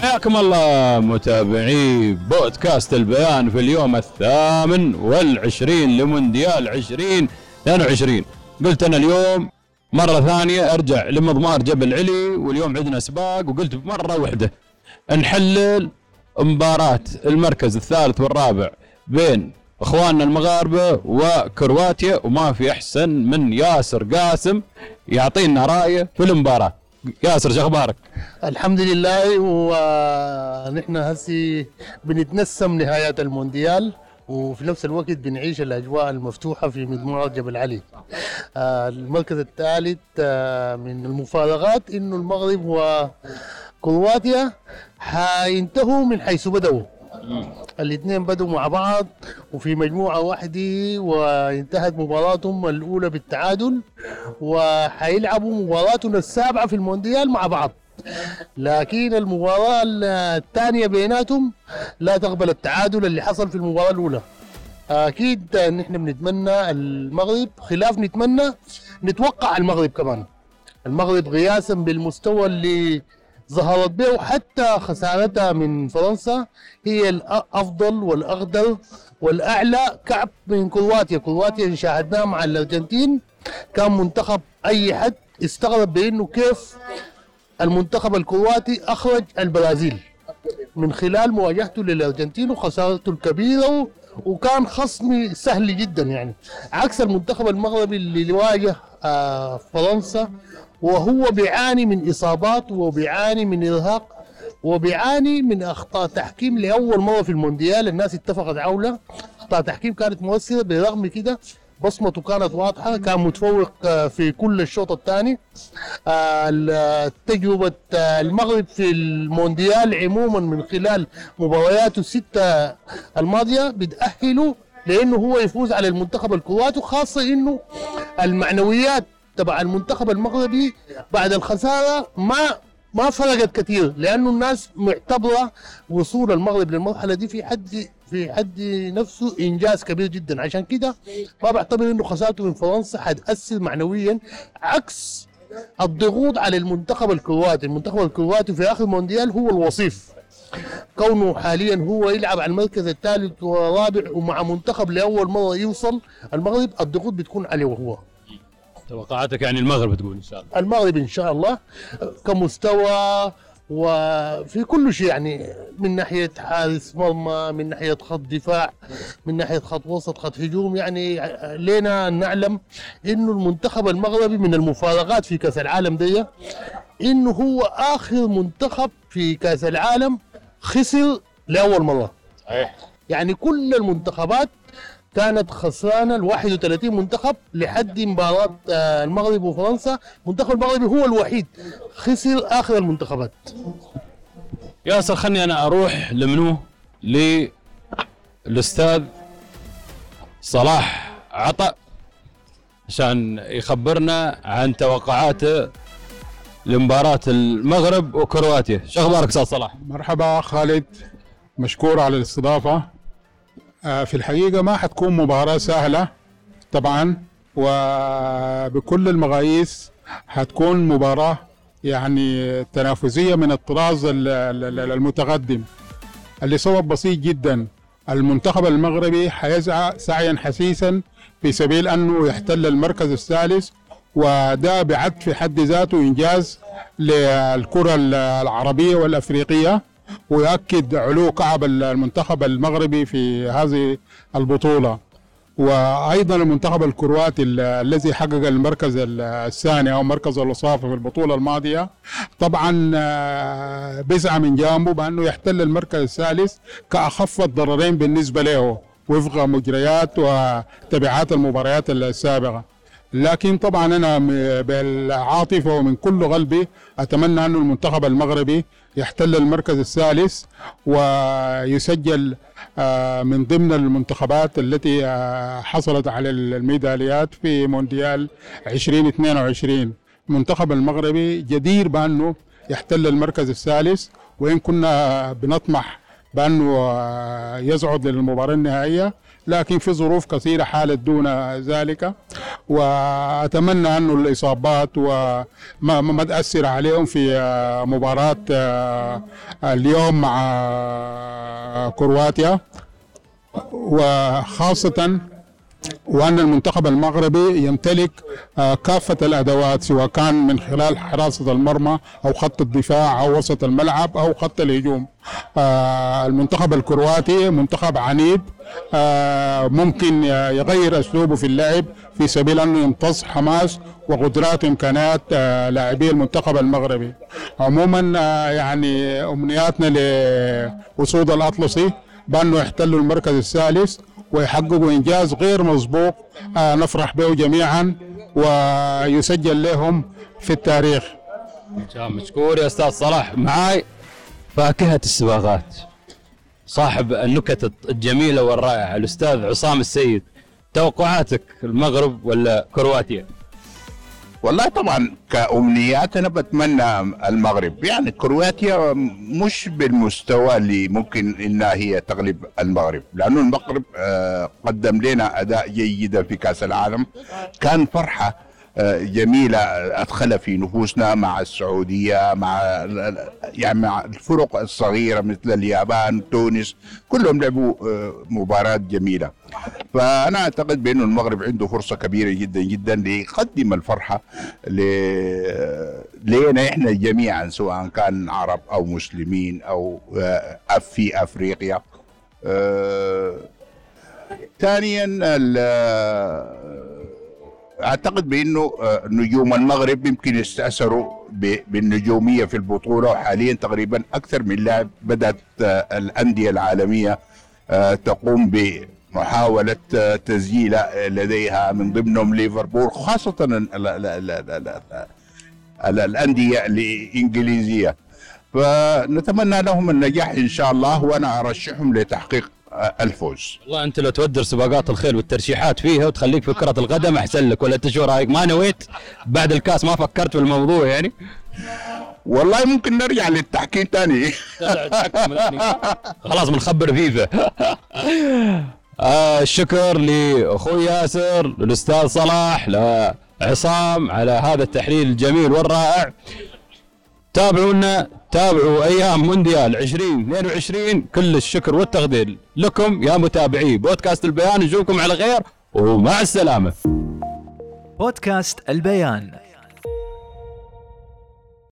حياكم الله متابعي بودكاست البيان في اليوم الثامن والعشرين لمونديال 2022 قلت أنا اليوم مرة ثانية أرجع لمضمار جبل علي واليوم عندنا سباق وقلت مرة واحدة نحلل مباراة المركز الثالث والرابع بين إخواننا المغاربة وكرواتيا وما في أحسن من ياسر قاسم يعطينا رأيه في المباراة. ياسر شو أخبارك؟ الحمد لله ونحن هسي بنتنسم نهايات المونديال وفي نفس الوقت بنعيش الأجواء المفتوحة في مضمار جبل علي. آه، المركز الثالث آه، من المفارقات إنه المغرب وكرواتيا حينتهوا من حيث بدأوا. الاثنين بدوا مع بعض وفي مجموعة واحدة وانتهت مباراتهم الأولى بالتعادل وحيلعبوا مباراتنا السابعة في المونديال مع بعض. لكن المباراة الثانية بيناتهم لا تقبل التعادل اللي حصل في المباراة الأولى. أكيد نحن بنتمنى المغرب خلاف نتمنى نتوقع المغرب كمان. المغرب قياسا بالمستوى اللي ظهرت به حتى خسارتها من فرنسا هي الأفضل والاقدر والأعلى كعب من كرواتيا. كرواتيا شاهدناها مع الأرجنتين كان منتخب أي حد استغرب بأنه كيف المنتخب الكرواتي أخرج البرازيل من خلال مواجهته للأرجنتين وخسارته الكبيرة وكان خصم سهل جدا يعني. عكس المنتخب المغربي اللي واجه آه فرنسا وهو بيعاني من إصابات وبيعاني من إرهاق وبيعاني من أخطاء تحكيم لأول مرة في المونديال. الناس اتفقت عوله. أخطاء تحكيم كانت مؤثرة برغم كده بصمته كانت واضحة. كان متفوق في كل الشوط الثاني. تجربة المغرب في المونديال عموما من خلال مبارياته الستة الماضية بتأهله لأنه هو يفوز على المنتخب الكرواتي خاصة إنه المعنويات تبع المنتخب المغربي بعد الخسارة ما ما فرقت كثير لأنه الناس معتبرة وصول المغرب للمرحلة دي في حد في حد نفسه إنجاز كبير جدا. عشان كده ما بعتبر إنه خسارته من فرنسا حتأثر معنويا عكس الضغوط على المنتخب الكرواتي، المنتخب الكرواتي في آخر مونديال هو الوصيف. كونه حاليا هو يلعب على المركز الثالث والرابع ومع منتخب لأول مرة يوصل المغرب الضغوط بتكون عليه وهو. توقعاتك يعني المغرب تقول إن شاء الله. المغرب إن شاء الله كمستوى وفي كل شيء يعني من ناحية حارس مرمى من ناحية خط دفاع من ناحية خط وسط خط هجوم يعني لينا نعلم انه المنتخب المغربي من المفارقات في كأس العالم دي انه هو آخر منتخب في كأس العالم خسر لأول مرة. صحيح. يعني كل المنتخبات كانت خسرانه ال 31 منتخب لحد مباراة آه، المغرب وفرنسا. المنتخب المغربي هو الوحيد خسر آخر المنتخبات. ياسر خلني أنا أروح لمنو؟ للاستاذ صلاح عطا عشان يخبرنا عن توقعاته لمباراة المغرب وكرواتيا، شو أخبارك أستاذ صلاح؟ مرحبا خالد. مشكور على الاستضافة. في الحقيقة ما حتكون مباراة سهلة طبعا وبكل المقاييس حتكون مباراة يعني تنافسية من الطراز المتقدم. اللي سبب بسيط جدا المنتخب المغربي حيسعى سعيا حسيسا في سبيل أنه يحتل المركز الثالث وده بعد في حد ذاته إنجاز للكرة العربية والأفريقية. ويؤكد علو كعب المنتخب المغربي في هذه البطولة. وأيضا المنتخب الكرواتي الذي حقق المركز الثاني أو مركز الوصافة في البطولة الماضية طبعا آه، بيسعى من جانبه بأنه يحتل المركز الثالث كأخف الضررين بالنسبة له وفق مجريات وتبعات المباريات السابقة. لكن طبعا أنا بالعاطفة ومن كل قلبي أتمنى أن المنتخب المغربي يحتل المركز الثالث ويسجل آه، من ضمن المنتخبات التي آه، حصلت على الميداليات في مونديال 2022 المنتخب المغربي جدير بأنه يحتل المركز الثالث وإن كنا بنطمح بأنه آه، يصعد للمباراة النهائية. لكن في ظروف كثيرة حالت دون ذلك وأتمنى انه الإصابات وما ما تأثر عليهم في آه، مباراة آه، اليوم مع آه، كرواتيا. وخاصة وأن المنتخب المغربي يمتلك آه، كافة الأدوات سواء كان من خلال حراسة المرمى أو خط الدفاع أو وسط الملعب أو خط الهجوم. آه، المنتخب الكرواتي منتخب عنيد آه، ممكن يغير أسلوبه في اللعب في سبيل أنه يمتص حماس وقدرات وإمكانات آه، لاعبي المنتخب المغربي. عموما يعني أمنياتنا لأسود الأطلسي بأنه يحتلوا المركز الثالث ويحققوا إنجاز غير مسبوق آه، نفرح به جميعا ويسجل لهم في التاريخ. مشكور يا أستاذ صلاح. معاي فاكهة السباقات صاحب النكت الجميلة والرائعة الأستاذ عصام السيد. توقعاتك المغرب ولا كرواتيا؟ والله طبعا كأمنيات أنا بتمنى المغرب. يعني كرواتيا مش بالمستوى اللي ممكن إنها هي تغلب المغرب. لأنه المغرب آه، قدم لنا أداء جيدا في كأس العالم. كان فرحة آه، جميلة أدخلها في نفوسنا مع السعودية مع يعني مع الفرق الصغيرة مثل اليابان تونس كلهم لعبوا آه، مباراة جميلة. فأنا أعتقد بأنه المغرب عنده فرصة كبيرة جدا جدا ليقدم الفرحة ل- لنا إحنا جميعا سواء كان عرب أو مسلمين أو آه، في أفريقيا. آه، ثانيا أعتقد بأنه آه، نجوم المغرب يمكن يستأثروا بالنجومية في البطولة وحاليا تقريبا أكثر من لاعب بدأت آه، الأندية العالمية آه، تقوم بمحاولة تسجيل لديها من ضمنهم ليفربول خاصة ال- ال- ال- ال- ال- ال- ال- الأندية الإنجليزية. فنتمنى لهم النجاح إن شاء الله وأنا أرشحهم لتحقيق الفوز. والله انت لو تودر سباقات الخيل والترشيحات فيها وتخليك في كرة القدم أحسن لك. ولا أنت شو رأيك؟ ما نويت بعد الكاس ما فكرت في الموضوع يعني؟ والله ممكن نرجع للتحكيم تاني. خلاص بنخبر فيفا. آه الشكر لأخوي ياسر للأستاذ صلاح لعصام على هذا التحليل الجميل والرائع. تابعونا تابعوا أيام مونديال 2022 كل الشكر والتقدير لكم يا متابعي بودكاست البيان نشوفكم على خير ومع السلامة. بودكاست البيان.